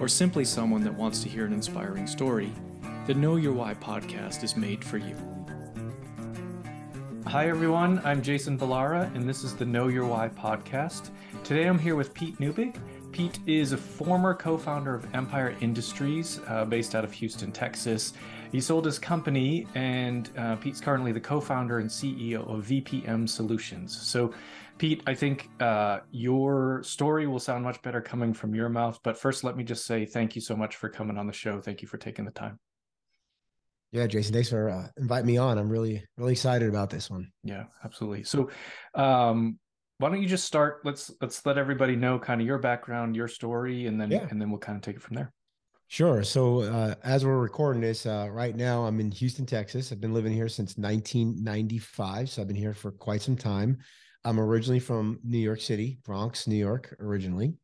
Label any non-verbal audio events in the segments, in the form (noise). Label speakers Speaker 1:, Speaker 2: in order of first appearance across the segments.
Speaker 1: or simply someone that wants to hear an inspiring story, the Know Your Why podcast is made for you. Hi, everyone. I'm Jason Ballara, and this is the Know Your Why podcast. Today I'm here with Pete Neubig. Pete is a former co founder of Empire Industries uh, based out of Houston, Texas. He sold his company, and uh, Pete's currently the co founder and CEO of VPM Solutions. So, Pete, I think uh, your story will sound much better coming from your mouth. But first, let me just say thank you so much for coming on the show. Thank you for taking the time.
Speaker 2: Yeah, Jason, thanks for uh, inviting me on. I'm really, really excited about this one.
Speaker 1: Yeah, absolutely. So, um, why don't you just start? Let's let's let everybody know kind of your background, your story, and then yeah. and then we'll kind of take it from there.
Speaker 2: Sure. So uh, as we're recording this uh, right now, I'm in Houston, Texas. I've been living here since 1995, so I've been here for quite some time. I'm originally from New York City, Bronx, New York, originally.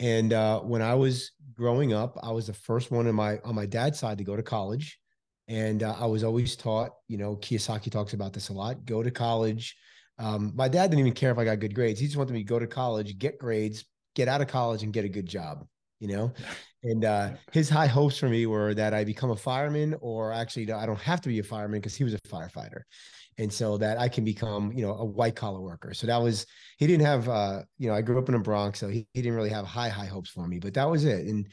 Speaker 2: And uh, when I was growing up, I was the first one on my on my dad's side to go to college, and uh, I was always taught, you know, Kiyosaki talks about this a lot: go to college. Um, my dad didn't even care if I got good grades; he just wanted me to go to college, get grades, get out of college, and get a good job. You know, (laughs) and uh, his high hopes for me were that I become a fireman, or actually, I don't have to be a fireman because he was a firefighter and so that I can become, you know, a white collar worker. So that was he didn't have, uh, you know, I grew up in the Bronx, so he, he didn't really have high high hopes for me, but that was it. And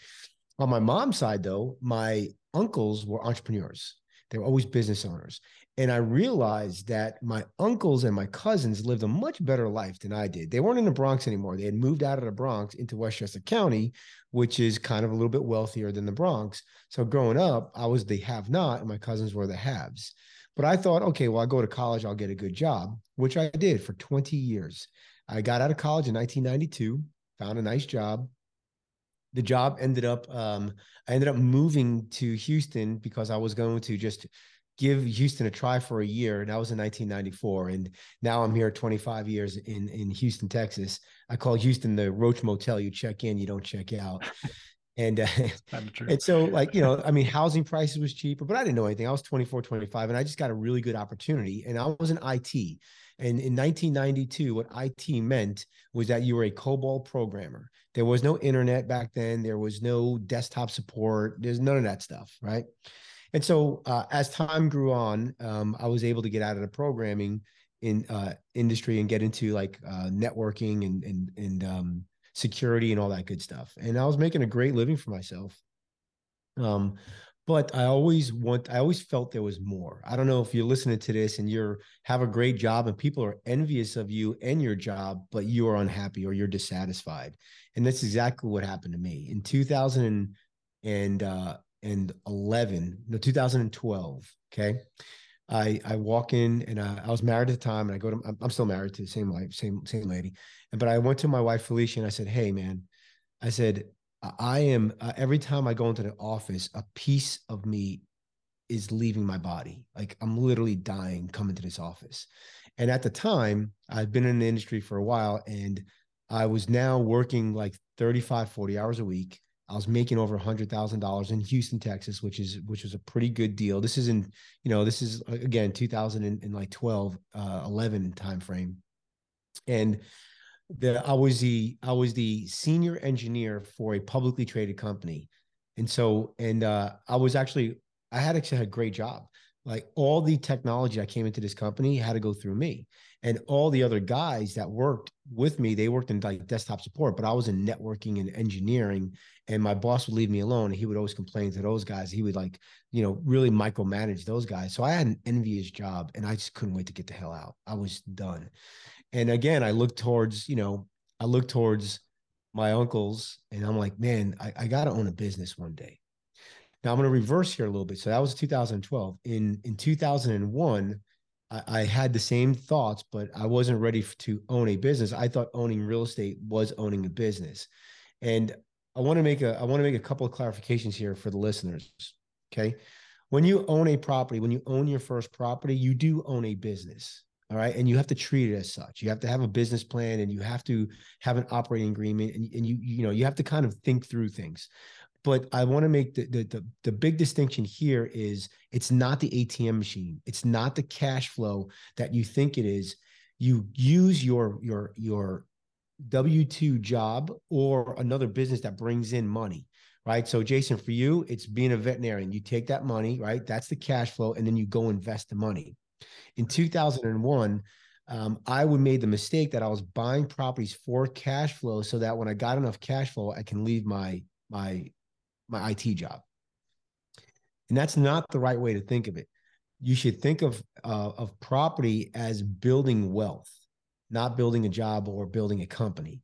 Speaker 2: on my mom's side, though, my uncles were entrepreneurs. They were always business owners. And I realized that my uncles and my cousins lived a much better life than I did. They weren't in the Bronx anymore. They had moved out of the Bronx into Westchester County, which is kind of a little bit wealthier than the Bronx. So growing up, I was the have not, and my cousins were the haves. But I thought, okay, well, I'll go to college, I'll get a good job, which I did for 20 years. I got out of college in 1992, found a nice job. The job ended up, um, I ended up moving to Houston because I was going to just give Houston a try for a year. And that was in 1994. And now I'm here 25 years in, in Houston, Texas. I call Houston the Roach Motel. You check in, you don't check out. And uh, (laughs) and so like, you know, I mean, housing prices was cheaper, but I didn't know anything. I was 24, 25, and I just got a really good opportunity. And I was in IT. And in 1992, what IT meant was that you were a COBOL programmer. There was no internet back then. There was no desktop support. There's none of that stuff, right? And so uh, as time grew on, um, I was able to get out of the programming in uh, industry and get into like uh, networking and and and um, security and all that good stuff. And I was making a great living for myself. Um, but I always want, I always felt there was more. I don't know if you're listening to this and you're have a great job and people are envious of you and your job, but you are unhappy or you're dissatisfied. And that's exactly what happened to me in 2000 and, uh, and 11, no, 2012. Okay. I I walk in and uh, I was married at the time, and I go to I'm, I'm still married to the same wife, same same lady, and but I went to my wife Felicia and I said, "Hey, man," I said, "I am uh, every time I go into the office, a piece of me is leaving my body. Like I'm literally dying coming to this office." And at the time, I've been in the industry for a while, and I was now working like 35, 40 hours a week. I was making over a hundred thousand dollars in Houston, Texas, which is which was a pretty good deal. This is in, you know, this is again 2012, uh, 11 time frame, and the I was the I was the senior engineer for a publicly traded company, and so and uh, I was actually I had actually had a great job. Like all the technology I came into this company had to go through me and all the other guys that worked with me they worked in like desktop support but i was in networking and engineering and my boss would leave me alone and he would always complain to those guys. He would like you know really micromanage those guys. So i had an envious job and i just couldn't wait to get the hell out. I was done. And again i looked towards you know i looked towards my uncles and i'm like man i, I got to own a business one day. Now i'm going to reverse here a little bit. So that was 2012 in in 2001 I, I had the same thoughts, but I wasn't ready to own a business. I thought owning real estate was owning a business. And I want to make a I want to make a couple of clarifications here for the listeners. Okay. When you own a property, when you own your first property, you do own a business. All right. And you have to treat it as such. You have to have a business plan and you have to have an operating agreement and, and you, you know, you have to kind of think through things. But I want to make the, the, the the big distinction here is it's not the ATM machine. It's not the cash flow that you think it is. You use your your your W two job or another business that brings in money, right? So Jason, for you, it's being a veterinarian. You take that money, right? That's the cash flow, and then you go invest the money. In 2001, um, I would made the mistake that I was buying properties for cash flow so that when I got enough cash flow, I can leave my my my IT job. And that's not the right way to think of it. You should think of uh, of property as building wealth, not building a job or building a company.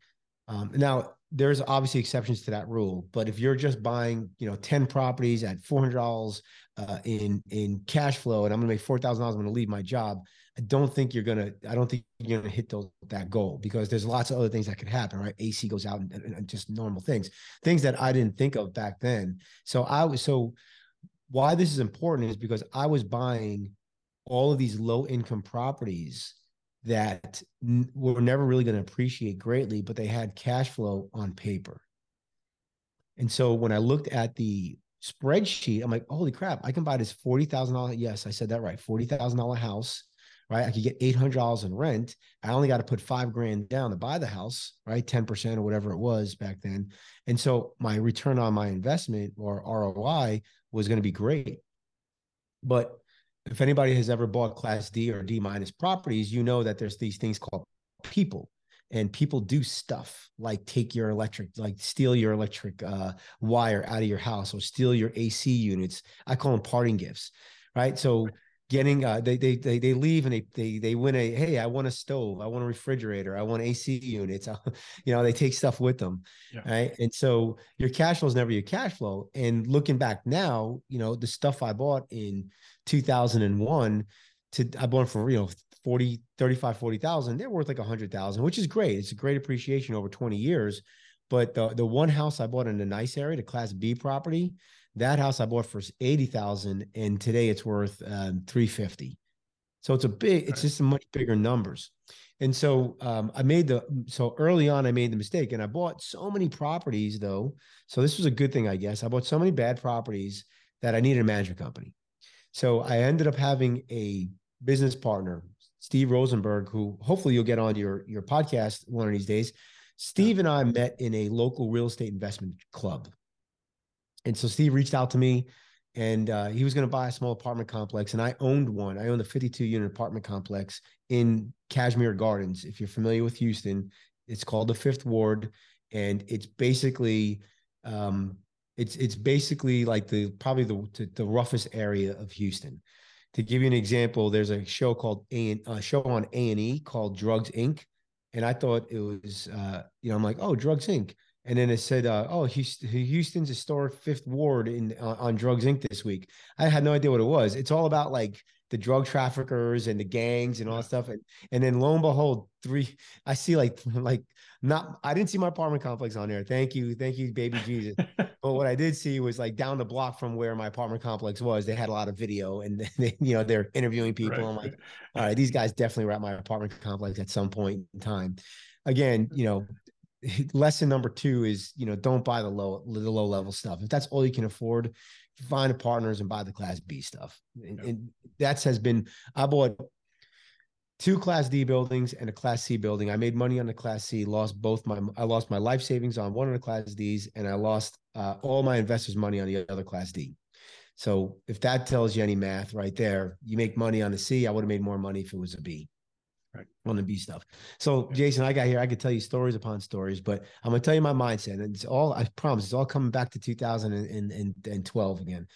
Speaker 2: Um, now, there's obviously exceptions to that rule, but if you're just buying, you know, 10 properties at $400 uh, in in cash flow, and I'm going to make $4,000, I'm going to leave my job. I don't think you're gonna. I don't think you're gonna hit those that goal because there's lots of other things that could happen. Right, AC goes out and, and just normal things, things that I didn't think of back then. So I was so why this is important is because I was buying all of these low income properties that n- were never really going to appreciate greatly, but they had cash flow on paper. And so when I looked at the spreadsheet, I'm like, holy crap, I can buy this $40,000. Yes, I said that right. $40,000 house right? I could get $800 in rent. I only got to put five grand down to buy the house, right? 10% or whatever it was back then. And so my return on my investment or ROI was going to be great. But if anybody has ever bought class D or D minus properties, you know that there's these things called people. And people do stuff like take your electric like steal your electric uh, wire out of your house or steal your ac units. I call them parting gifts right? So getting uh, they, they they they leave and they they they win a hey I want a stove. I want a refrigerator. I want AC units. (laughs) You know they take stuff with them yeah. right? And so your cash flow is never your cash flow. And looking back now you know the stuff I bought in 2001 to I bought for you know 40 35 40,000 they're worth like 100,000 which is great. It's a great appreciation over 20 years but the the one house I bought in a nice area the class B property that house I bought for eighty thousand, and today it's worth um, three fifty. So it's a big. It's just a much bigger numbers. And so um, I made the so early on I made the mistake, and I bought so many properties though. So this was a good thing, I guess. I bought so many bad properties that I needed a management company. So I ended up having a business partner, Steve Rosenberg, who hopefully you'll get on your your podcast one of these days. Steve and I met in a local real estate investment club. And so Steve reached out to me and uh, he was going to buy a small apartment complex. And I owned one. I owned a 52 unit apartment complex in Kashmere Gardens. If you're familiar with Houston, it's called the Fifth Ward. And it's basically, um, it's it's basically like the probably the the roughest area of Houston. To give you an example, there's a show called a, a show on A and E called Drugs Inc. And I thought it was, uh, you know, I'm like, oh, Drugs Inc and then it said, uh, "Oh, Houston's historic Fifth Ward in uh, on Drugs Inc. this week." I had no idea what it was. It's all about like the drug traffickers and the gangs and all that stuff. And and then lo and behold, three I see like (laughs) like not I didn't see my apartment complex on there. Thank you, thank you, baby Jesus. (laughs) but what I did see was like down the block from where my apartment complex was, they had a lot of video and (laughs) they, you know they're interviewing people. Right. I'm like, all right, these guys definitely were at my apartment complex at some point in time. Again, you know, (laughs) lesson number two is you know don't buy the low the low level stuff. If that's all you can afford find a partners and buy the class b stuff. And, and that has been i bought two class d buildings and a class c building. I made money on the class c lost both my i lost my life savings on one of the class d's and i lost uh, all my investors money on the other class d. So if that tells you any math right there you make money on the c i would have made more money if it was a b right. on the B stuff. So Jason, I got here. I could tell you stories upon stories, but I'm gonna tell you my mindset. And it's all I promise. It's all coming back to 2012 again.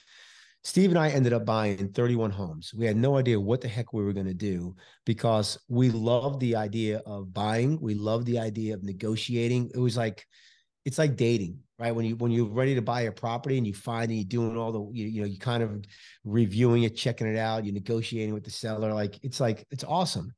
Speaker 2: Steve and I ended up buying 31 homes. We had no idea what the heck we were going to do because we loved the idea of buying. We loved the idea of negotiating. It was like, it's like dating, right? When you when you're ready to buy a property and you find and you're doing all the you, you know you kind of reviewing it, checking it out, you're negotiating with the seller. Like it's like it's awesome.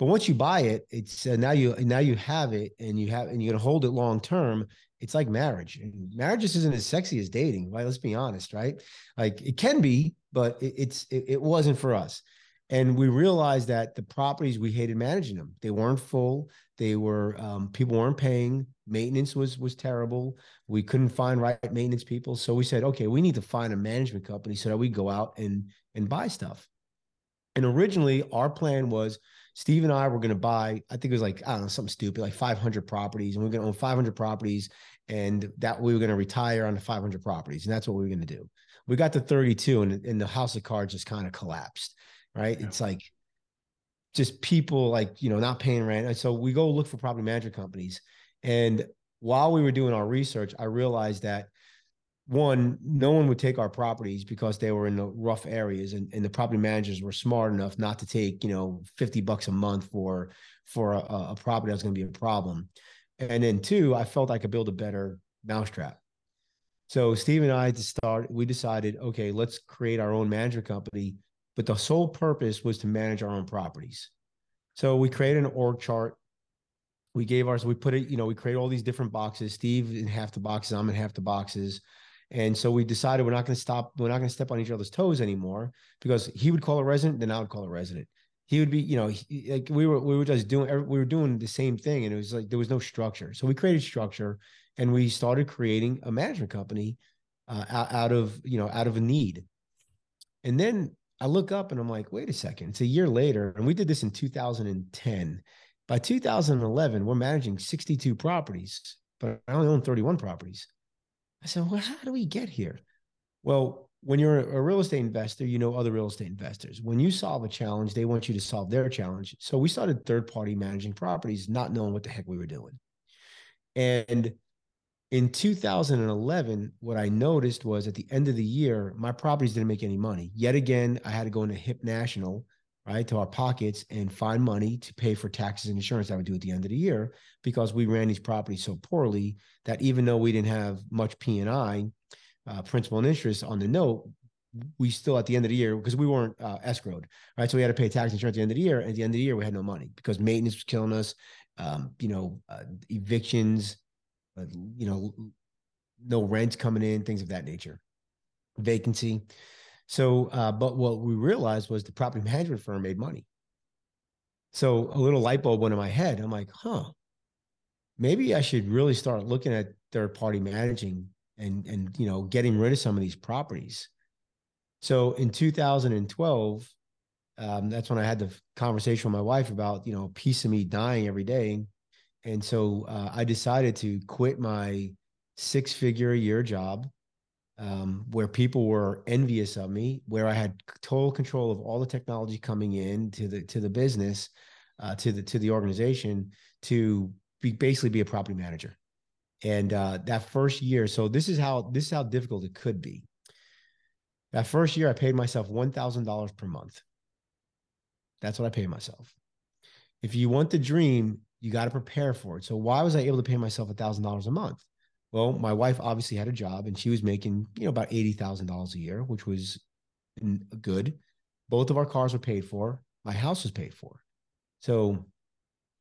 Speaker 2: But once you buy it, it's uh, now you now you have it and you have and you're gonna hold it long term. it's like marriage. And marriage just isn't as sexy as dating, right? Let's be honest, right? Like it can be, but it, it's it, it wasn't for us. And we realized that the properties we hated managing them. They weren't full. They were um, people weren't paying. Maintenance was was terrible. We couldn't find right maintenance people. So we said, okay, we need to find a management company so that we go out and and buy stuff. And originally, our plan was Steve and I were going to buy. I think it was like I don't know something stupid, like 500 properties, and we are going to own 500 properties, and that we were going to retire on the 500 properties, and that's what we were going to do. We got to 32, and, and the house of cards just kind of collapsed right? Yeah. It's like just people like, you know, not paying rent. And so we go look for property management companies. And while we were doing our research, I realized that one, no one would take our properties because they were in the rough areas and, and the property managers were smart enough not to take, you know, 50 bucks a month for for a, a property that's going to be a problem. And then two, I felt I could build a better mousetrap. So Steve and I start, we decided, okay, let's create our own management company but the sole purpose was to manage our own properties. So we created an org chart. We gave ours, we put it, you know, we created all these different boxes. Steve in half the boxes, I'm in half the boxes. And so we decided we're not going to stop, we're not going to step on each other's toes anymore because he would call a resident, then I would call a resident. He would be, you know, he, like we were, we were just doing, we were doing the same thing, and it was like there was no structure. So we created structure, and we started creating a management company uh, out, out of, you know, out of a need. And then I look up and I'm like, wait a second. It's a year later, and we did this in 2010. By 2011, we're managing 62 properties, but I only own 31 properties. I said, well, how do we get here? Well, when you're a real estate investor, you know other real estate investors. When you solve a challenge, they want you to solve their challenge. So we started third party managing properties, not knowing what the heck we were doing. And in 2011, what I noticed was at the end of the year, my properties didn't make any money. Yet again, I had to go into Hip National, right, to our pockets and find money to pay for taxes and insurance I would do at the end of the year because we ran these properties so poorly that even though we didn't have much P and I, uh, principal and interest on the note, we still at the end of the year because we weren't uh, escrowed, right? So we had to pay tax insurance at the end of the year. And At the end of the year, we had no money because maintenance was killing us. Um, you know, uh, evictions, uh, you know, no rent coming in, things of that nature, vacancy. So, uh, but what we realized was the property management firm made money. So a little light bulb went in my head. I'm like, huh, maybe I should really start looking at third party managing and and you know getting rid of some of these properties. So in 2012, um, that's when I had the conversation with my wife about you know piece of me dying every day and so uh, I decided to quit my six figure a year job um, where people were envious of me, where I had total control of all the technology coming in to the to the business, uh, to the to the organization, to be basically be a property manager. And uh, that first year, so this is how this is how difficult it could be. That first year, I paid myself one thousand dollars per month. That's what I paid myself. If you want the dream, you got to prepare for it. So why was I able to pay myself a thousand dollars a month? Well, my wife obviously had a job and she was making, you know, about eighty thousand dollars a year, which was good. Both of our cars were paid for. My house was paid for. So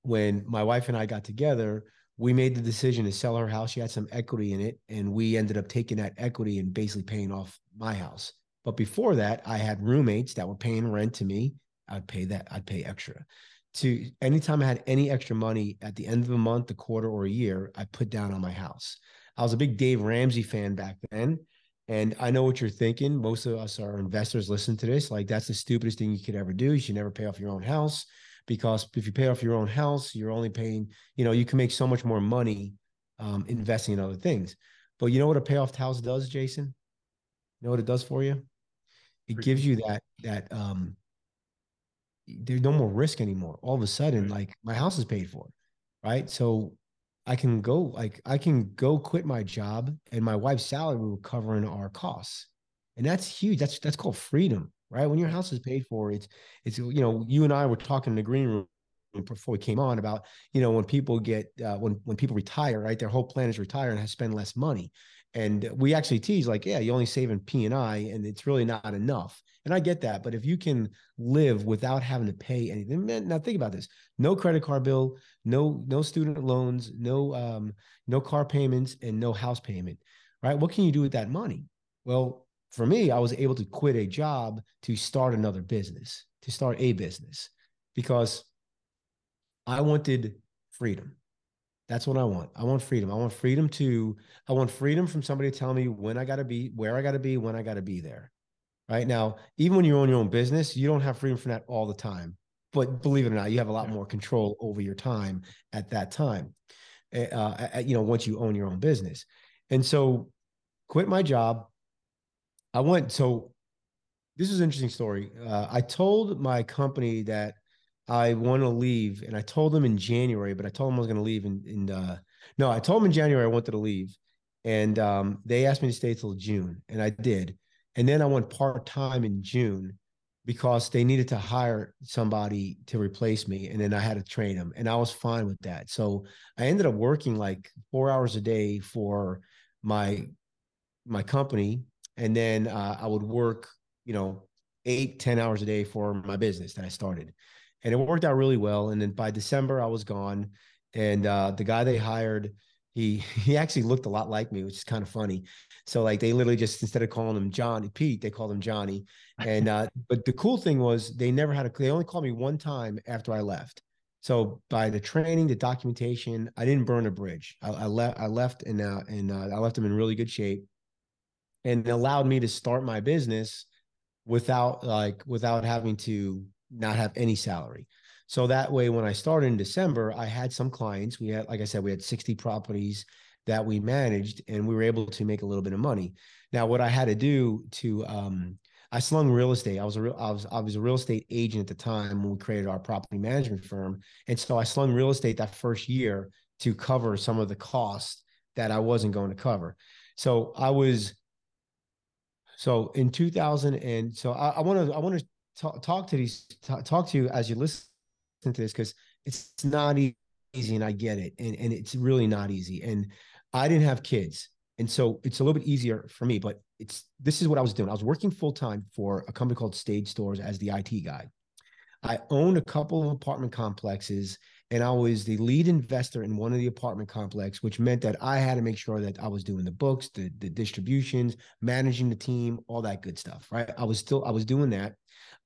Speaker 2: when my wife and I got together, we made the decision to sell her house. She had some equity in it, and we ended up taking that equity and basically paying off my house. But before that, I had roommates that were paying rent to me. I'd pay that. I'd pay extra to anytime I had any extra money at the end of a month, a quarter, or a year, I put down on my house. I was a big Dave Ramsey fan back then. And I know what you're thinking. Most of us are investors listen to this. Like, that's the stupidest thing you could ever do. You should never pay off your own house because if you pay off your own house, you're only paying, you know, you can make so much more money um, investing in other things. But you know what a payoff house does, Jason? You know what it does for you? It gives you that that um there's no more risk anymore. All of a sudden, like my house is paid for, right? So I can go like I can go quit my job and my wife's salary will cover in our costs. And that's huge. That's that's called freedom, right? When your house is paid for, it's it's you know, you and I were talking in the green room before we came on about, you know, when people get uh, when when people retire, right? Their whole plan is retire and spend less money. And we actually tease like, yeah, you only save in P and I, and it's really not enough. And I get that, but if you can live without having to pay anything, man, now think about this: no credit card bill, no no student loans, no um, no car payments, and no house payment, right? What can you do with that money? Well, for me, I was able to quit a job to start another business, to start a business, because I wanted freedom. That's what I want. I want freedom. I want freedom to, I want freedom from somebody to tell me when I got to be, where I got to be, when I got to be there. Right now, even when you own your own business, you don't have freedom from that all the time. But believe it or not, you have a lot more control over your time at that time. Eh, uh, you know, once you own your own business. And so, quit my job. I went. So, this is an interesting story. Uh, I told my company that I want to leave, and I told them in January, but I told them I was going to leave And, uh, no, I told them in January I wanted to leave, and um, they asked me to stay till June, and I did, and then I went part time in June because they needed to hire somebody to replace me, and then I had to train them, and I was fine with that. So I ended up working like four hours a day for my my company, and then uh, I would work, you know, eight ten hours a day for my business that I started and it worked out really well. And then by December, I was gone, and uh, the guy they hired, he (laughs) he actually looked a lot like me, which is kind of funny. So like they literally just instead of calling him Johnny Pete, they called him Johnny. And uh, (laughs) but the cool thing was they never had a they only called me one time after I left. So by the training, the documentation, I didn't burn a bridge. I, I left I left and uh, and uh, I left them in really good shape, and allowed me to start my business without like without having to not have any salary. So that way, when I started in December, I had some clients. We had, like I said, we had 60 properties that we managed, and we were able to make a little bit of money. Now, what I had to do to, um, I slung real estate. I was a real, I was, I was a real estate agent at the time when we created our property management firm, and so I slung real estate that first year to cover some of the costs that I wasn't going to cover. So I was, so in 2000, and so I want to, I want to talk, talk to these talk, talk to you as you listen to this because it's not easy and I get it and and it's really not easy and I didn't have kids and so it's a little bit easier for me but it's this is what I was doing I was working full time for a company called Stage Stores as the IT guy I owned a couple of apartment complexes and I was the lead investor in one of the apartment complex, which meant that I had to make sure that I was doing the books, the, the distributions, managing the team, all that good stuff. Right. I was still I was doing that.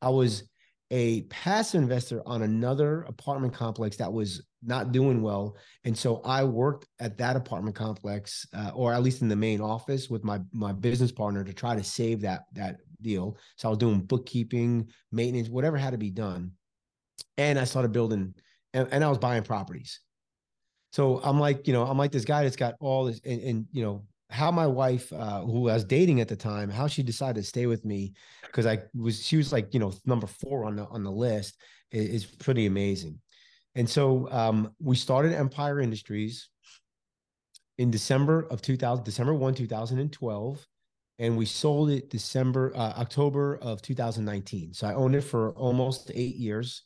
Speaker 2: I was a passive investor on another apartment complex that was not doing well, and so I worked at that apartment complex, uh, or at least in the main office, with my my business partner to try to save that that deal. So I was doing bookkeeping, maintenance, whatever had to be done, and I started building, and, and I was buying properties. So I'm like, you know, I'm like this guy that's got all this, and, and you know, how my wife, uh, who I was dating at the time, how she decided to stay with me because I was she was like you know number four on the on the list is, is pretty amazing. And so um, we started Empire Industries in December of 2000, December 1, 2012. And we sold it December, uh, October of 2019. So I owned it for almost eight years.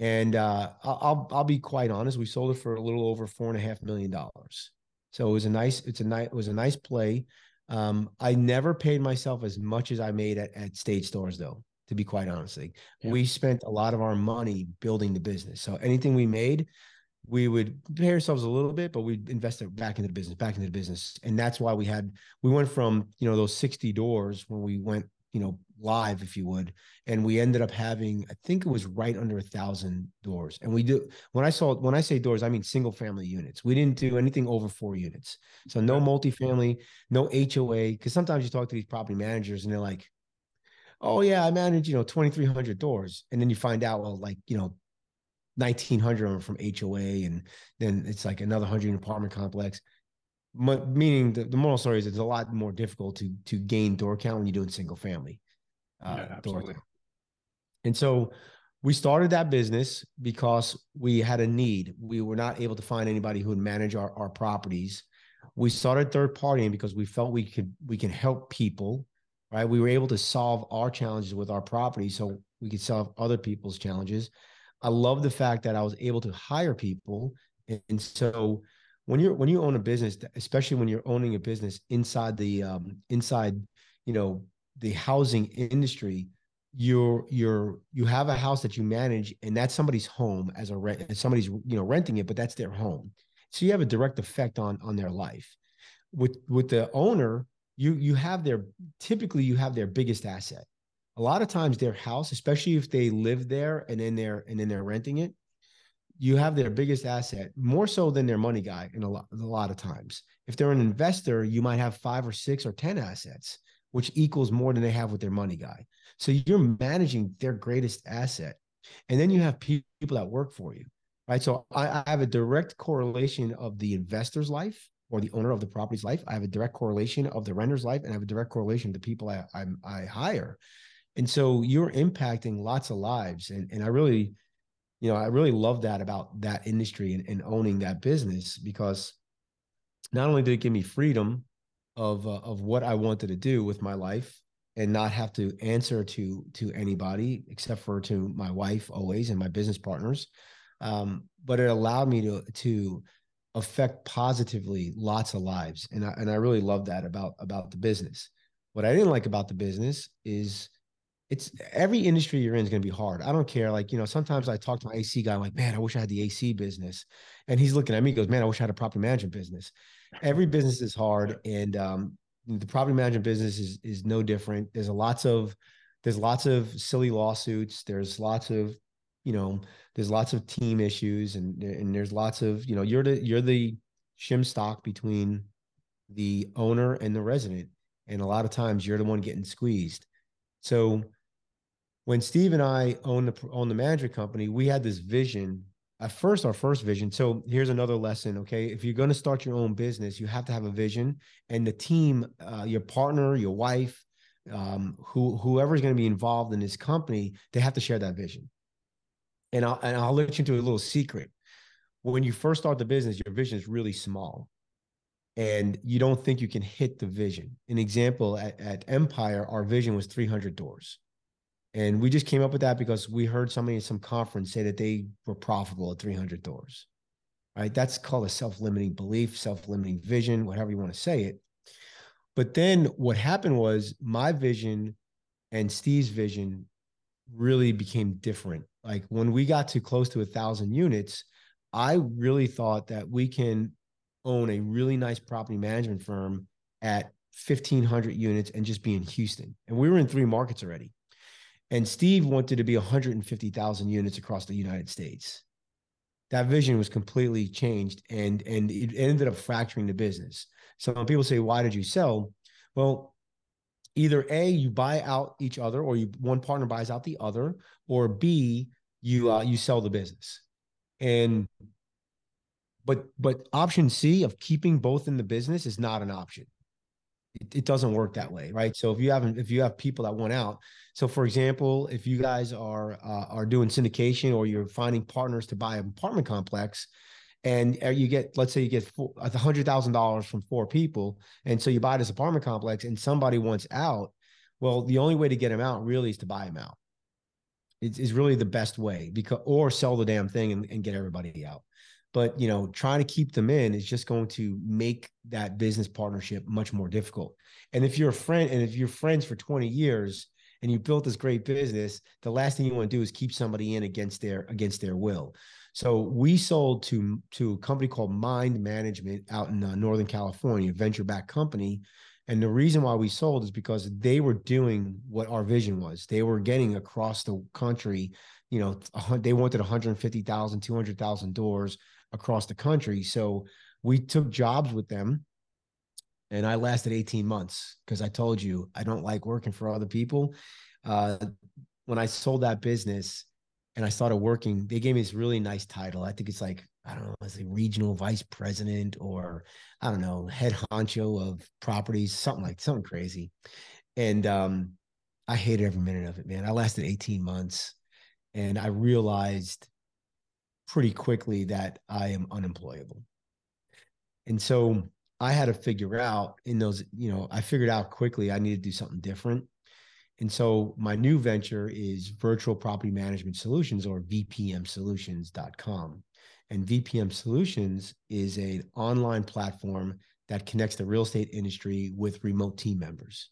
Speaker 2: And uh, I'll, I'll be quite honest, we sold it for a little over four and a half million dollars. So it was a nice, it's a nice, it was a nice play. Um, I never paid myself as much as I made at, at stage stores, though, to be quite honest. Yeah. We spent a lot of our money building the business. So anything we made, we would pay ourselves a little bit, but we'd invest it back into the business, back into the business. And that's why we had, we went from, you know, those 60 doors when we went you know live if you would and we ended up having i think it was right under a thousand doors. And we do when i saw when i say doors i mean single family units. We didn't do anything over four units. So no multifamily no hoa because sometimes you talk to these property managers and they're like oh yeah i manage you know 2300 doors. And then you find out well like you know 1900 of them from hoa and then it's like another 100 apartment complex meaning the, the moral story is it's a lot more difficult to to gain door count when you're doing single family
Speaker 3: uh, yeah. Door.
Speaker 2: And so we started that business because we had a need. We were not able to find anybody who would manage our, our properties. We started third partying because we felt we could we can help people, right? We were able to solve our challenges with our property, so we could solve other people's challenges. I love the fact that I was able to hire people, and so when you're when you own a business, especially when you're owning a business inside the um, inside, you know, the housing industry, you're you're you have a house that you manage, and that's somebody's home as a rent, and somebody's you know renting it, but that's their home. So you have a direct effect on on their life. With with the owner, you you have their typically you have their biggest asset. A lot of times their house, especially if they live there and then they're and then they're renting it, you have their biggest asset more so than their money guy in a lot, a lot of times. If they're an investor, you might have five or six or 10 assets, which equals more than they have with their money guy. So you're managing their greatest asset. And then you have people that work for you, right? So I, I have a direct correlation of the investor's life or the owner of the property's life. I have a direct correlation of the renter's life and I have a direct correlation of the people I, I, I hire. And so you're impacting lots of lives. And, and I really, you know, I really love that about that industry and, and owning that business because not only did it give me freedom of uh, of what I wanted to do with my life and not have to answer to to anybody except for to my wife always and my business partners, um, but it allowed me to to affect positively lots of lives, and I and I really love that about about the business. What I didn't like about the business is it's every industry you're in is going to be hard. I don't care. Like, you know, sometimes I talk to my AC guy, I'm like, man, I wish I had the AC business. And he's looking at me, goes, man, I wish I had a property management business. Every business is hard. And um, the property management business is is no different. There's a lots of there's lots of silly lawsuits. There's lots of, you know, there's lots of team issues and and there's lots of, you know, you're the you're the shim stock between the owner and the resident. And a lot of times you're the one getting squeezed. So when Steve and I owned the owned the management company, we had this vision. At first, our first vision. So here's another lesson. Okay, if you're going to start your own business, you have to have a vision, and the team, uh, your partner, your wife, um, who whoever's going to be involved in this company, they have to share that vision. And I'll and I'll let you into a little secret. When you first start the business, your vision is really small, and you don't think you can hit the vision. An example at, at Empire, our vision was 300 doors and we just came up with that because we heard somebody at some conference say that they were profitable at 300 doors. Right. That's called a self limiting belief, self limiting vision, whatever you want to say it. But then what happened was my vision and Steve's vision really became different. Like when we got to close to a thousand units, I really thought that we can own a really nice property management firm at 1500 units and just be in Houston. And we were in three markets already. And Steve wanted to be 150,000 units across the United States. That vision was completely changed and, and it ended up fracturing the business. So when people say, why did you sell? Well, either A, you buy out each other or you one partner buys out the other, or B, you uh, you sell the business. And but but option C of keeping both in the business is not an option it, it doesn't work that way, right? So if you have if you have people that want out, so for example, if you guys are uh, are doing syndication or you're finding partners to buy an apartment complex, and uh, you get let's say you get a hundred thousand dollars from four people, and so you buy this apartment complex, and somebody wants out. Well, the only way to get them out really is to buy them out. It's, it's really the best way because or sell the damn thing and, and get everybody out but you know trying to keep them in is just going to make that business partnership much more difficult. And if you're a friend and if you're friends for 20 years and you built this great business the last thing you want to do is keep somebody in against their against their will. So we sold to to a company called Mynd management out in uh, northern california a venture backed company. And the reason why we sold is because they were doing what our vision was. They were getting across the country you know they wanted 150000 200000 doors across the country. So we took jobs with them and I lasted 18 months because I told you I don't like working for other people. Uh, when I sold that business and I started working, they gave me this really nice title. I think it's like, I don't know, it's a regional vice president or I don't know, head honcho of properties, something like something crazy. And um, I hated every minute of it, man. I lasted 18 months and I realized pretty quickly that I am unemployable. And so I had to figure out in those, you know, I figured out quickly I need to do something different. And so my new venture is virtual property management solutions or vpmsolutions.com. And VPM Solutions is an online platform that connects the real estate industry with remote team members.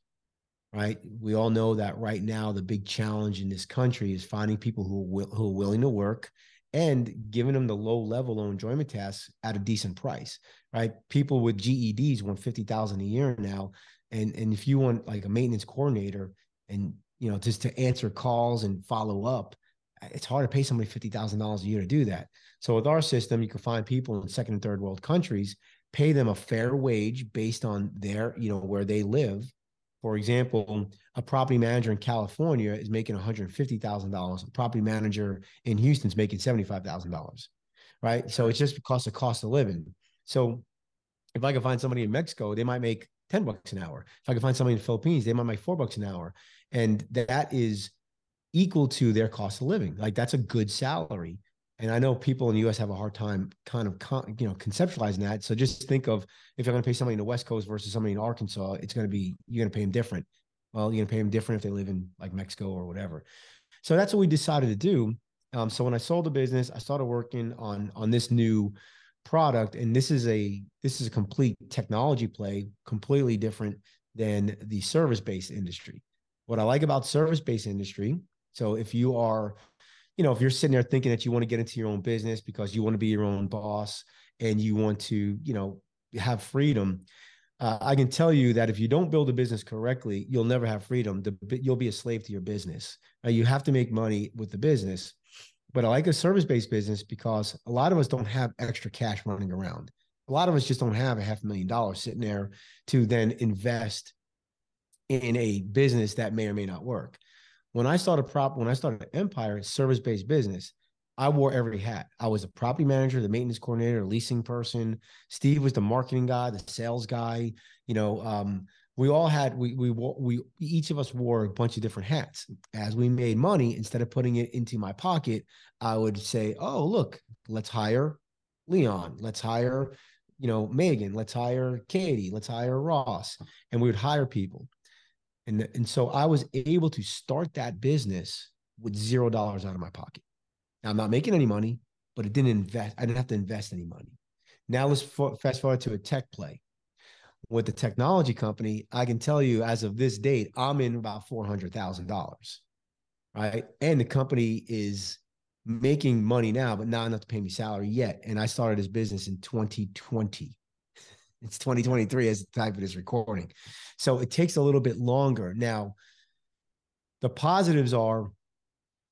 Speaker 2: Right? We all know that right now the big challenge in this country is finding people who will, who are willing to work and giving them the low level of enjoyment tasks at a decent price. Right? People with GEDs want fifty thousand a year now, and and if you want like a maintenance coordinator and you know just to answer calls and follow up, it's hard to pay somebody fifty thousand dollars a year to do that. So with our system, you can find people in second and third world countries pay them a fair wage based on their, you know, where they live. For example, a property manager in California is making $150,000. A property manager in Houston is making $75,000. Right. So it's just because of cost of living. So if I can find somebody in Mexico, they might make 10 bucks an hour. If I can find somebody in the Philippines, they might make four bucks an hour. And that is equal to their cost of living. Like that's a good salary. And I know people in the U.S. have a hard time kind of con- you know conceptualizing that. So just think of if you're going to pay somebody in the West Coast versus somebody in Arkansas, it's going to be you're going to pay them different. Well, you're going to pay them different if they live in like Mexico or whatever. So that's what we decided to do. Um, so when I sold the business, I started working on on this new product, and this is a this is a complete technology play, completely different than the service based industry. What I like about service based industry, so if you are you know, if you're sitting there thinking that you want to get into your own business because you want to be your own boss and you want to, you know, have freedom, uh, I can tell you that if you don't build a business correctly, you'll never have freedom. The, you'll be a slave to your business. Uh, you have to make money with the business. But I like a service based business because a lot of us don't have extra cash running around. A lot of us just don't have a half a million dollars sitting there to then invest in a business that may or may not work when I started prop, when I started Empire, service based business, I wore every hat. I was a property manager, the maintenance coordinator, leasing person. Steve was the marketing guy, the sales guy. You know, um, we all had we we we each of us wore a bunch of different hats. As we made money, instead of putting it into my pocket, I would say, "Oh, look, let's hire Leon. Let's hire, you know, Megan. Let's hire Katie. Let's hire Ross." And we would hire people. And, and so I was able to start that business with zero dollars out of my pocket. Now I'm not making any money, but it didn't invest. I didn't have to invest any money. Now let's fast forward to a tech play. With the technology company, I can tell you as of this date, I'm in about four hundred thousand dollars, right? And the company is making money now, but not enough to pay me salary yet. And I started this business in 2020. It's 2023 as the time of this recording. So it takes a little bit longer. Now, the positives are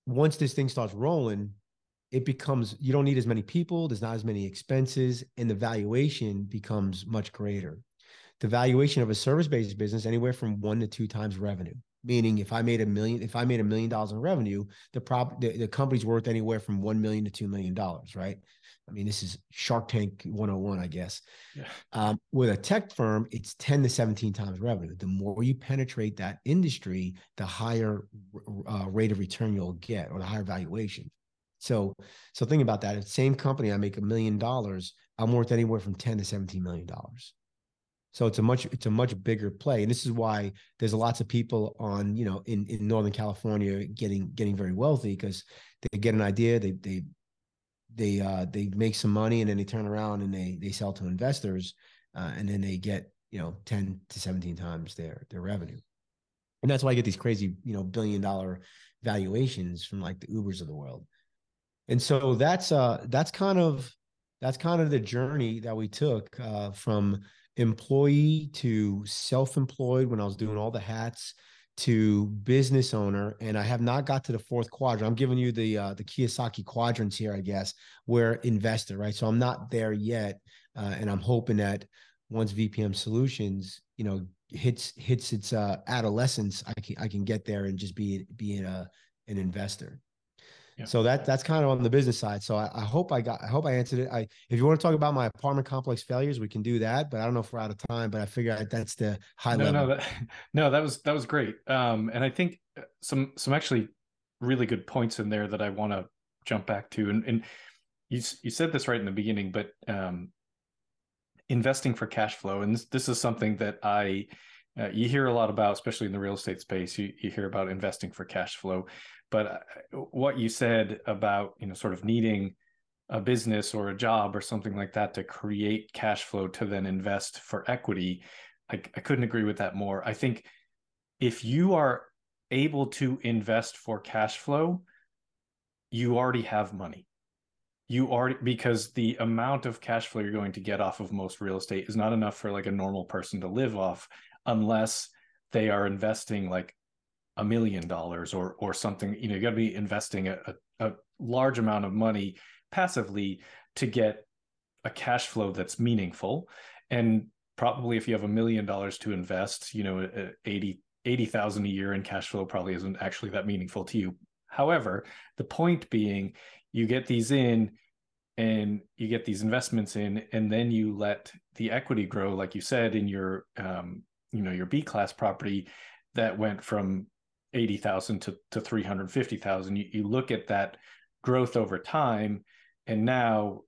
Speaker 2: once this thing starts rolling, it becomes you don't need as many people, there's not as many expenses, and the valuation becomes much greater. The valuation of a service-based business anywhere from one to two times revenue. Meaning, if I made a million, if I made a million dollars in revenue, the prop the, the company's worth anywhere from one million to two million dollars, right? I mean, this is Shark Tank 101, I guess. Yeah. Um, with a tech firm, it's 10 to 17 times revenue. The more you penetrate that industry, the higher uh, rate of return you'll get or the higher valuation. So, so think about that. If same company, I make a million dollars, I'm worth anywhere from 10 to 17 million dollars. So it's a much it's a much bigger play, and this is why there's lots of people on you know in in Northern California getting getting very wealthy because they get an idea, they they they uh, they make some money and then they turn around and they they sell to investors uh, and then they get you know 10 to 17 times their their revenue. And that's why I get these crazy you know billion dollar valuations from like the ubers of the world. And so that's uh that's kind of that's kind of the journey that we took uh, from employee to self-employed when i was doing all the hats to business owner and i have not got to the fourth quadrant. I'm giving you the uh, the kiyosaki quadrants here i guess where investor right? So i'm not there yet uh, and i'm hoping that once vpm solutions you know hits hits its uh, adolescence i can i can get there and just be being a an investor so that that's kind of on the business side. So I, I, hope I got I hope I answered it. I if you want to talk about my apartment complex failures, we can do that. But I don't know if we're out of time. But I figure that's the high
Speaker 1: no,
Speaker 2: level.
Speaker 1: No, that, (laughs) no, that was that was great. Um, and I think uh, some some actually really good points in there that I want to jump back to. And, and you you said this right in the beginning, but um, investing for cash flow, and this this is something that I uh, you hear a lot about, especially in the real estate space. You you hear about investing for cash flow. But uh, what you said about you know sort of needing a business or a job or something like that to create cash flow to then invest for equity. I, I couldn't agree with that more. I think if you are able to invest for cash flow, you already have money. You already because the amount of cash flow you're going to get off of most real estate is not enough for like a normal person to live off unless they are investing like a million dollars or or something. You know, you got to be investing a, a, a large amount of money passively to get a cash flow that's meaningful and probably if you have a million dollars to invest you know 80 80,000 a year in cash flow probably isn't actually that meaningful to you however the point being you get these in and you get these investments in and then you let the equity grow like you said in your um, you know your b class property that went from 80,000 to, to 350,000 you, you look at that growth over time and now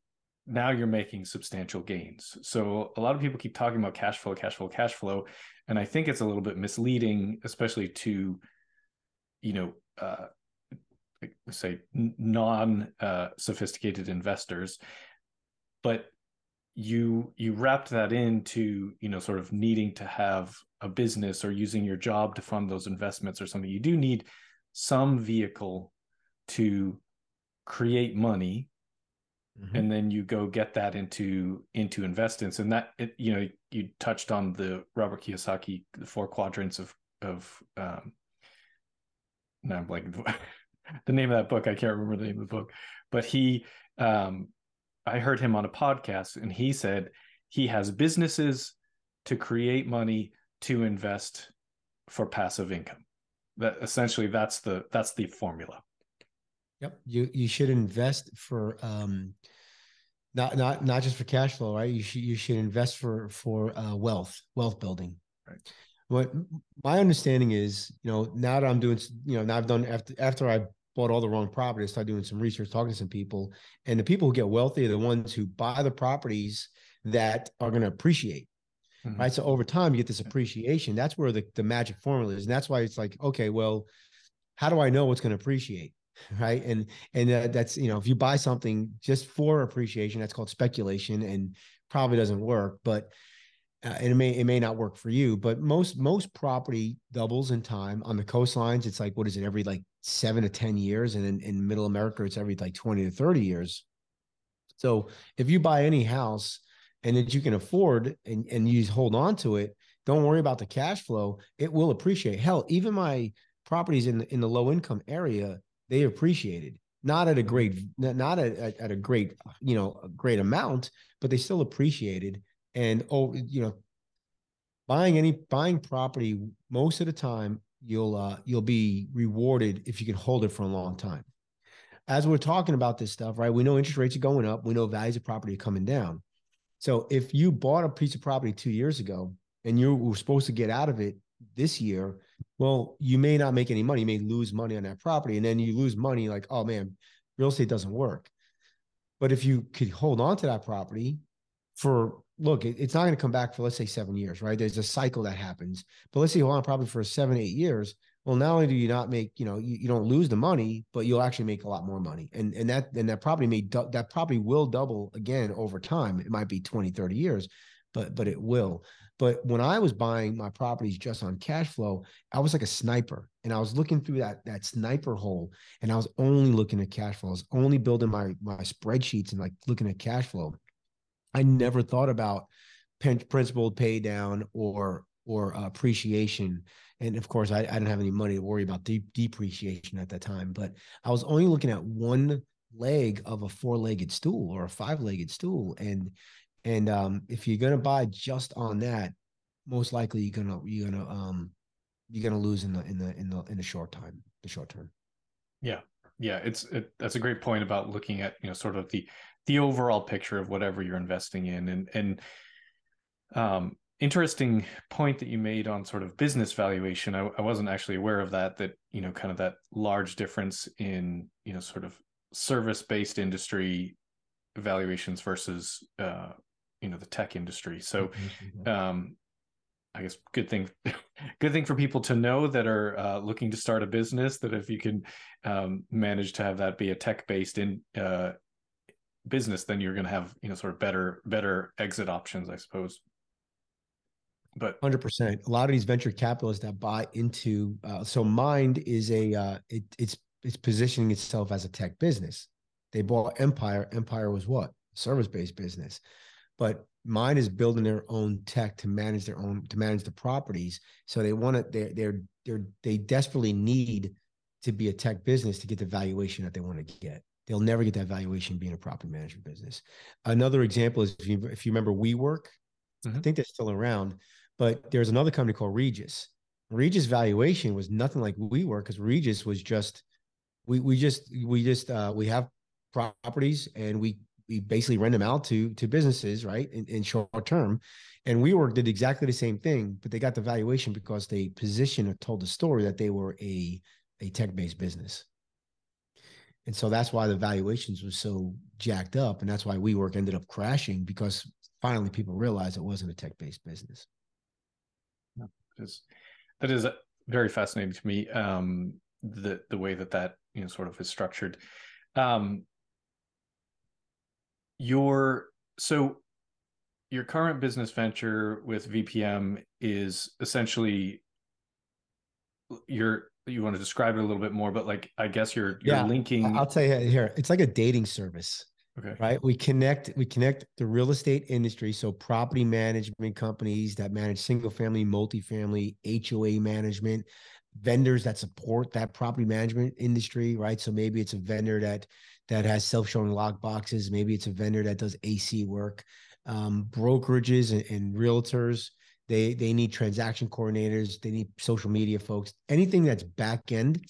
Speaker 1: now you're making substantial gains. So a lot of people keep talking about cash flow cash flow cash flow and i think it's a little bit misleading especially to you know uh, say non uh, sophisticated investors. But you you wrapped that into you know sort of needing to have a business or using your job to fund those investments or something. You do need some vehicle to create money mm-hmm. and then you go get that into into investments. And that it, you know you touched on the robert kiyosaki the four quadrants of of um now i'm like (laughs) the name of that book i can't remember the name of the book. But he um i heard him on a podcast and he said he has businesses to create money to invest for passive income that essentially that's the that's the formula
Speaker 2: Yep. You you should invest for um not not not just for cash flow, right? You should you should invest for for uh, wealth, wealth building. Right. What my understanding is, you know, now that I'm doing, you know, now I've done after after I bought all the wrong properties, started doing some research, talking to some people, and the people who get wealthy are the ones who buy the properties that are going to appreciate. Mm-hmm. Right. So over time, you get this appreciation. That's where the, the magic formula is. And that's why it's like, okay, well, how do I know what's going to appreciate? (laughs) right and and uh, that's you know if you buy something just for appreciation that's called speculation and probably doesn't work but uh, it may it may not work for you but most most property doubles in time on the coastlines. It's like what is it every like seven to ten years? And in, in middle america it's every like 20 to 30 years. So if you buy any house and that you can afford and, and you hold on to it don't worry about the cash flow. It will appreciate. Hell even my properties in in the low income area they appreciated. Not at a great not at, at a great you know a great amount but they still appreciated and oh you know buying any buying property most of the time you'll uh you'll be rewarded if you can hold it for a long time as we're talking about this stuff right we know interest rates are going up we know values of property are coming down so if you bought a piece of property two years ago and you were supposed to get out of it this year well, you may not make any money. You may lose money on that property. And then you lose money like, oh man, real estate doesn't work. But if you could hold on to that property for, look, it, it's not going to come back for, let's say, seven years, right? There's a cycle that happens. But let's say hold on probably for seven, eight years. Well, not only do you not make, you know, you, you don't lose the money, but you'll actually make a lot more money. And and that and that property may that property will double again over time. It might be 20, 30 years, but but it will. But when I was buying my properties just on cash flow, I was like a sniper and I was looking through that that sniper hole and I was only looking at cash flow. I was only building my my spreadsheets and like looking at cash flow. I never thought about principal pay down or or uh, appreciation. And of course, I, I didn't have any money to worry about de- depreciation at that time. But I was only looking at one leg of a four-legged stool or a five-legged stool, and and um, if you're gonna buy just on that, most likely you're gonna you're gonna um you're gonna lose in the in the in the in the short time, the short term.
Speaker 1: Yeah, yeah, it's it, that's a great point about looking at you know sort of the the overall picture of whatever you're investing in, and and um interesting point that you made on sort of business valuation. I, I wasn't actually aware of that. That you know kind of that large difference in you know sort of service based industry valuations versus uh, you know the tech industry so mm-hmm, mm-hmm. um i guess good thing (laughs) good thing for people to know that are uh, looking to start a business that if you can um, manage to have that be a tech based in uh, business, then you're going to have you know sort of better better exit options, I suppose. But
Speaker 2: hundred percent, a lot of these venture capitalists that buy into uh, so Mynd is a uh, it, it's it's positioning itself as a tech business. They bought Empire. Empire was what service based business, but Mynd is building their own tech to manage their own to manage the properties. So they want to they're they're they're they desperately need to be a tech business to get the valuation that they want to get. They'll never get that valuation being a property management business. Another example is if you, if you remember WeWork, mm-hmm. I think they're still around, but there's another company called Regus. Regus valuation was nothing like WeWork because Regus was just we we just we just uh, we have properties and we we basically rent them out to to businesses right in, in short term and WeWork did exactly the same thing but they got the valuation because they positioned or told the story that they were a a tech-based business. And so that's why the valuations were so jacked up. And that's why WeWork ended up crashing because finally people realized it wasn't a tech-based business.
Speaker 1: Yeah, that is very fascinating to me. Um, the the way that that you know sort of is structured. Um, your so your current business venture with VPM is essentially you're you want to describe it a little bit more, but like I guess you're you're yeah, linking.
Speaker 2: I'll tell you here, it's like a dating service.
Speaker 1: Okay.
Speaker 2: Right. We connect we connect the real estate industry. So property management companies that manage single family, multifamily, HOA management, vendors that support that property management industry, right? So maybe it's a vendor that that has self-showing lock boxes, maybe it's a vendor that does AC work, um, brokerages and, and realtors they they need transaction coordinators. They need social media folks. Anything that's back end,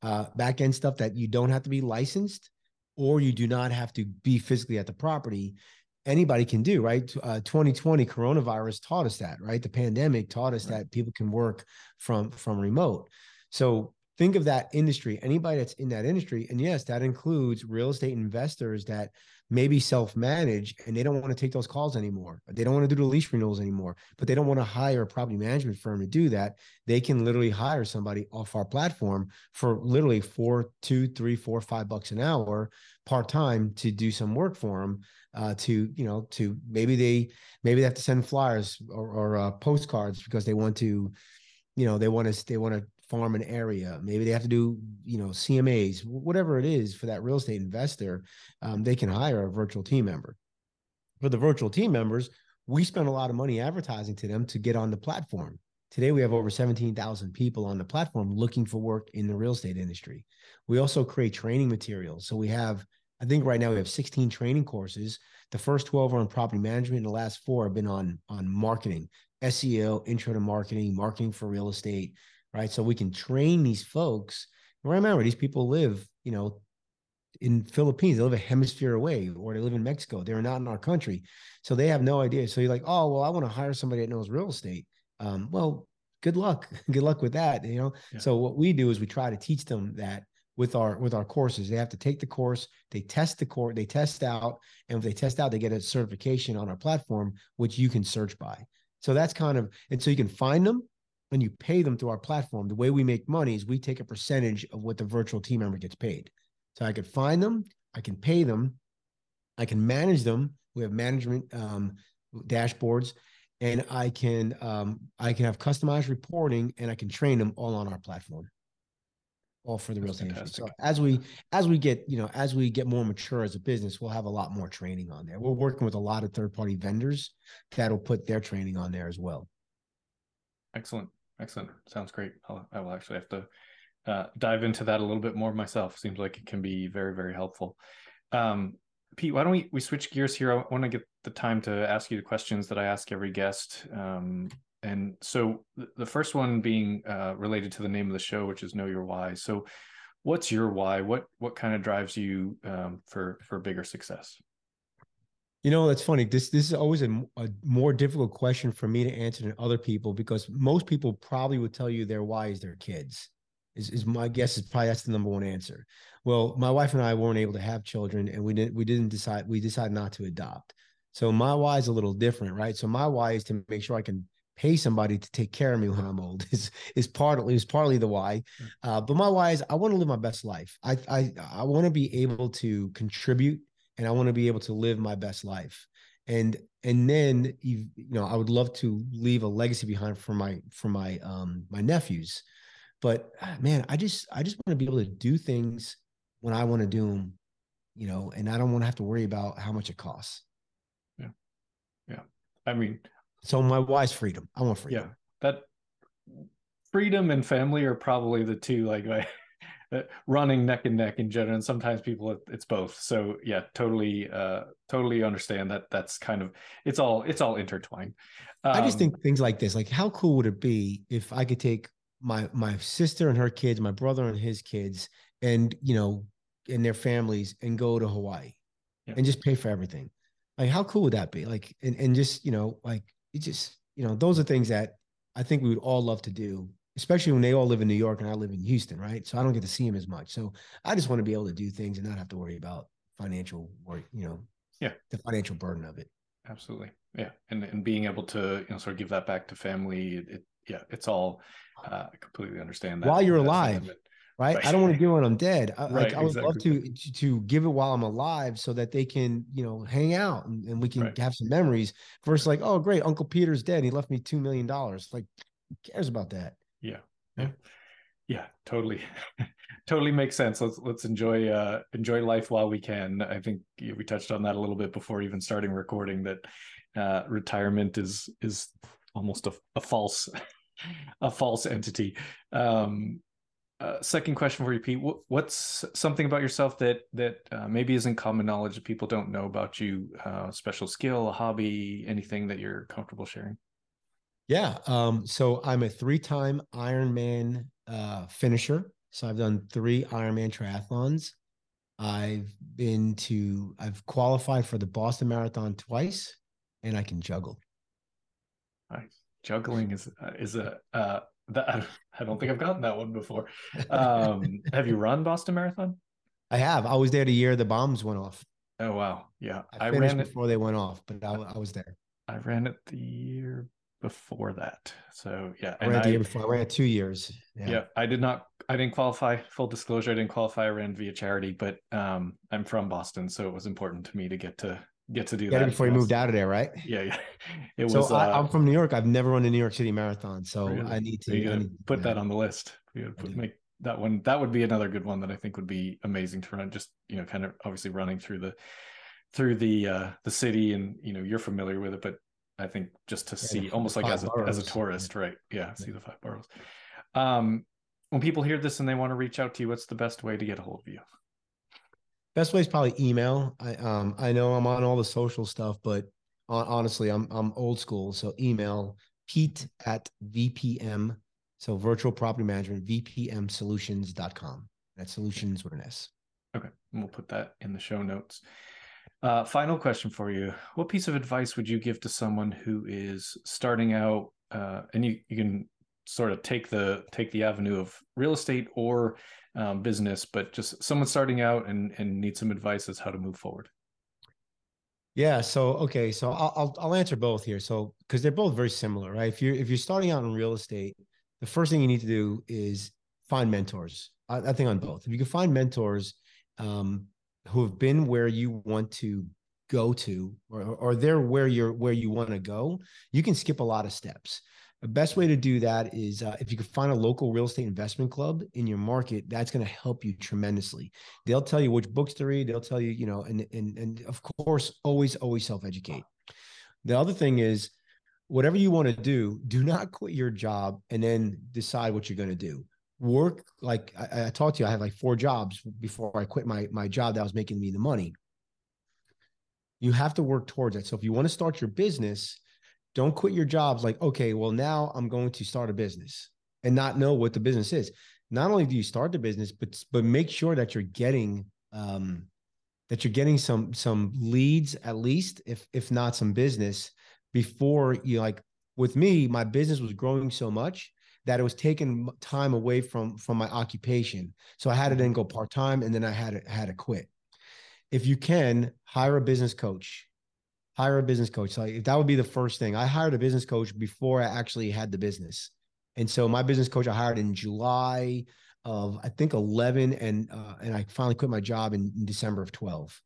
Speaker 2: uh, back end stuff that you don't have to be licensed, or you do not have to be physically at the property. Anybody can do right. Uh, 2020 coronavirus taught us that. Right, the pandemic taught us right. that people can work from from remote. So think of that industry. Anybody that's in that industry, and yes, that includes real estate investors that maybe self-manage and they don't want to take those calls anymore. They don't want to do the lease renewals anymore, but they don't want to hire a property management firm to do that. They can literally hire somebody off our platform for literally four, two, three, four, five bucks an hour part-time to do some work for them. Uh, to you know, to maybe they maybe they have to send flyers or, or uh, postcards because they want to, you know, they want to they want to farm an area. Maybe they have to do, you know, CMAs, whatever it is for that real estate investor. Um, they can hire a virtual team member. For the virtual team members, we spend a lot of money advertising to them to get on the platform. Today, we have over 17,000 people on the platform looking for work in the real estate industry. We also create training materials. So we have, I think right now we have 16 training courses. The first 12 are on property management, and the last four have been on, on marketing, SEO, intro to marketing, marketing for real estate, right? So we can train these folks. Remember, these people live, you know, in Philippines, they live a hemisphere away, or they live in Mexico. They're not in our country, so they have no idea. So you're like, oh, well, I want to hire somebody that knows real estate. Um, well, good luck, (laughs) good luck with that. You know. Yeah. So what we do is we try to teach them that with our with our courses. They have to take the course, they test the course, they test out, and if they test out, they get a certification on our platform, which you can search by. So that's kind of, and so you can find them and you pay them through our platform, the way we make money is we take a percentage of what the virtual team member gets paid. So I could find them, I can pay them, I can manage them. We have management um, dashboards, and I can um, I can have customized reporting, and I can train them all on our platform, all for the real estate. So as we as we get you know as we get more mature as a business, we'll have a lot more training on there. We're working with a lot of third party vendors that'll put their training on there as well.
Speaker 1: Excellent. Excellent. Sounds great. I'll, I will actually have to uh, dive into that a little bit more myself. Seems like it can be very, very helpful. Um, Pete, why don't we, we switch gears here? I want to get the time to ask you the questions that I ask every guest. Um, and so the first one being uh, related to the name of the show, which is Know Your Why. So what's your why? What what kind of drives you um, for for bigger success?
Speaker 2: You know, that's funny. This this is always a, a, more difficult question for me to answer than other people because most people probably would tell you their why is their kids. Is, is my guess is probably that's the number one answer. Well, my wife and I weren't able to have children, and we didn't we didn't decide we decided not to adopt. So my why is a little different, right? So my why is to make sure I can pay somebody to take care of me when I'm old. (laughs) is is partly is partly the why, uh, but my why is I want to live my best life. I I I want to be able to contribute and I want to be able to live my best life. And and then you you know I would love to leave a legacy behind for my for my um my nephews. But ah, man, I just I just want to be able to do things when I want to do them, you know, and I don't want to have to worry about how much it costs.
Speaker 1: Yeah. Yeah. I mean,
Speaker 2: so my wife's freedom. I want freedom.
Speaker 1: Yeah. That freedom and family are probably the two like (laughs) running neck and neck in general and sometimes people it's both. So yeah totally uh totally understand that that's kind of it's all it's all intertwined.
Speaker 2: Um, i just think um, things like this like how cool would it be if i could take my my sister and her kids my brother and his kids and you know and their families and go to hawaii yeah. and just pay for everything? Like how cool would that be? Like and, and just you know like it just you know those are things that i think we would all love to do especially when they all live in New York and I live in Houston, right? So I don't get to see them as much. So I just want to be able to do things and not have to worry about financial or you know,
Speaker 1: yeah,
Speaker 2: the financial burden of it.
Speaker 1: Absolutely, yeah, and and being able to you know sort of give that back to family, it, it yeah, it's all. Uh, I completely understand that
Speaker 2: while you're alive. Right? right? I don't want to do it when I'm dead. I,
Speaker 1: right,
Speaker 2: like, I would love to to give it while I'm alive, so that they can, you know, hang out and, and we can right. have some memories. Versus like, oh, great, Uncle Peter's dead. He left me two million dollars. Like, who cares about that?
Speaker 1: Yeah. Yeah. Yeah, totally. (laughs) totally makes sense. Let's let's enjoy uh enjoy life while we can. I think we touched on that a little bit before even starting recording that uh retirement is is almost a, a false (laughs) a false entity. Um uh, second question for you, Pete. what's something about yourself that that uh, maybe isn't common knowledge that people don't know about you? Uh, special skill, a hobby, anything that you're comfortable sharing?
Speaker 2: Yeah. Um, so I'm a three-time Ironman uh, finisher. So I've done three Ironman triathlons. I've been to, I've qualified for the Boston Marathon twice, and I can juggle.
Speaker 1: Nice. Juggling is uh, is a uh, that I don't think I've gotten that one before. Um, (laughs) have you run Boston Marathon?
Speaker 2: I have. I was there the year the bombs went off.
Speaker 1: Oh wow, yeah.
Speaker 2: I, I ran it before they went off, but I, I was there.
Speaker 1: I ran it the year before that. So yeah,
Speaker 2: I ran the year before. I ran two years.
Speaker 1: Yeah. yeah. I did not. I didn't qualify. Full disclosure, I didn't qualify. I ran via charity, but um, I'm from Boston, so it was important to me to get to get to do
Speaker 2: that before
Speaker 1: you
Speaker 2: moved out of there, right?
Speaker 1: Yeah, yeah. (laughs) It
Speaker 2: so was. So I, am uh, from New York. I've never run a New York City marathon, so really? I need to, I need
Speaker 1: put that on the list. We put, make that one. That would be another good one that I think would be amazing to run. Just you know, kind of obviously running through the through the uh the city, and you know, you're familiar with it, but I think just to yeah, see almost like as a boroughs. as a tourist, right? Yeah, yeah, see the five boroughs. Um, when people hear this and they want to reach out to you, what's the best way to get a hold of you?
Speaker 2: Best way is probably email. I um I know I'm on all the social stuff, but honestly, I'm I'm old school. So email Pete at VPM. So virtual property management, VPMsolutions.com. That's solutions with an S.
Speaker 1: Okay. And we'll put that in the show notes. Uh, final question for you: What piece of advice would you give to someone who is starting out, uh, and you you can sort of take the take the avenue of real estate or um, business, but just someone starting out and and need some advice as how to move forward?
Speaker 2: Yeah. So okay. So I'll I'll, I'll answer both here. So because they're both very similar, right? If you're if you're starting out in real estate, the first thing you need to do is find mentors. I, I think on both. If you can find mentors, um, who have been where you want to go to or, or they're where you're where you want to go you can skip a lot of steps. The best way to do that is uh, if you can find a local real estate investment club in your market that's going to help you tremendously. They'll tell you which books to read they'll tell you you know and and, and of course always always self-educate. The other thing is whatever you want to do do not quit your job and then decide what you're going to do work like I, I talked to you, I had like four jobs before I quit my my job that was making me the money. You have to work towards it. So if you want to start your business, don't quit your jobs like, okay, well, now I'm going to start a business and not know what the business is. Not only do you start the business, but but make sure that you're getting um that you're getting some some leads at least, if if not some business, before you like with me, my business was growing so much that it was taking time away from from my occupation. So I had to then mm-hmm. go part time, and then I had to had to quit. If you can hire a business coach, hire a business coach. Like that would be the first thing. I hired a business coach before I actually had the business, and so my business coach I hired in July of I think eleven, and uh, and I finally quit my job in, in December of twelve.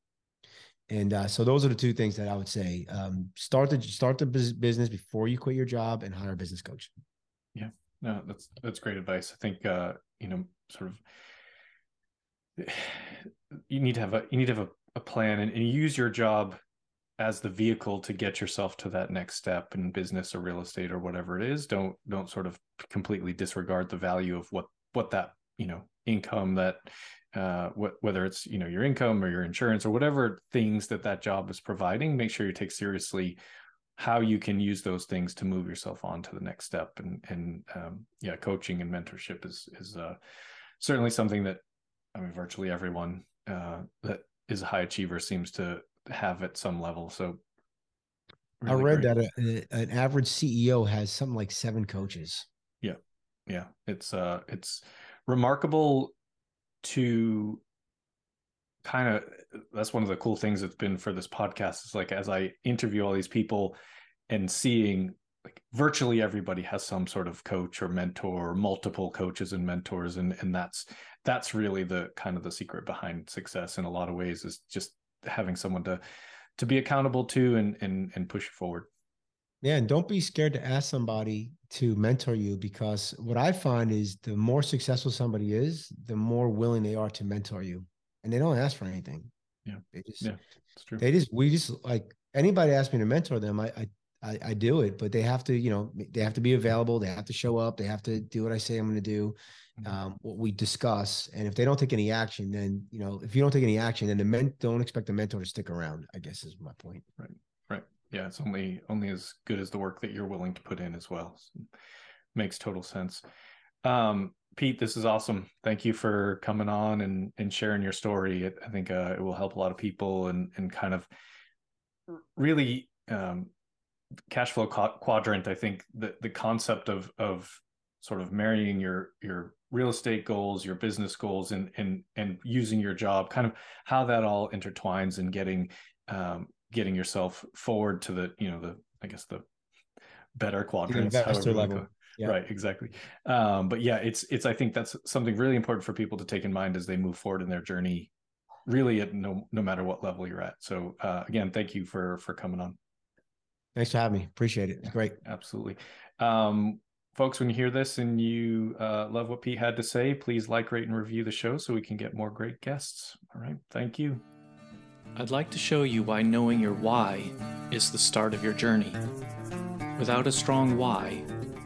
Speaker 2: And uh, so those are the two things that I would say. Um, start the start the business before you quit your job and hire a business coach.
Speaker 1: Yeah, no, that's that's great advice. I think uh, you know, sort of, (sighs) you need to have a you need to have a, a plan and, and use your job as the vehicle to get yourself to that next step in business or real estate or whatever it is. Don't don't sort of completely disregard the value of what what that you know income that uh, wh- whether it's you know your income or your insurance or whatever things that that job is providing make sure you take seriously how you can use those things to move yourself on to the next step. And and um, yeah coaching and mentorship is is uh, certainly something that i mean virtually everyone uh, that is a high achiever seems to have at some level. So
Speaker 2: really i read great. that a, a, an average ceo has something like seven coaches.
Speaker 1: Yeah. Yeah. It's uh it's remarkable to kind of that's one of the cool things that's been for this podcast is like as I interview all these people and seeing like virtually everybody has some sort of coach or mentor or multiple coaches and mentors and and that's that's really the kind of the secret behind success in a lot of ways is just having someone to to be accountable to and and and push forward
Speaker 2: yeah, and don't be scared to ask somebody to mentor you because what I find is the more successful somebody is, the more willing they are to mentor you. And they don't ask for anything.
Speaker 1: Yeah.
Speaker 2: They just yeah, it's true. They just we just like anybody ask me to mentor them, I, I I, I do it, but they have to, you know, they have to be available. They have to show up. They have to do what I say I'm going to do, mm-hmm. um, what we discuss. And if they don't take any action, then you know, if you don't take any action, then the men don't expect the mentor to stick around. I guess is my point. Right.
Speaker 1: Right yeah it's only only as good as the work that you're willing to put in as well so makes total sense um, pete this is awesome. Thank you for coming on and and sharing your story. I think uh, it will help a lot of people and and kind of really um, cash flow quadrant i think the the concept of of sort of marrying your your real estate goals your business goals and and and using your job kind of how that all intertwines and getting um, getting yourself forward to the you know the i guess the better quadrants
Speaker 2: the investor level
Speaker 1: yeah. right exactly. Um, but yeah it's it's i think that's something really important for people to take in mind as they move forward in their journey really at no no matter what level you're at. So uh, again thank you for for coming on.
Speaker 2: Thanks for having me. Appreciate it. Great.
Speaker 1: absolutely. Um, folks when you hear this and you uh, love what pete had to say please like rate and review the show so we can get more great guests. All right thank you.
Speaker 4: I'd like to show you why knowing your why is the start of your journey. Without a strong why,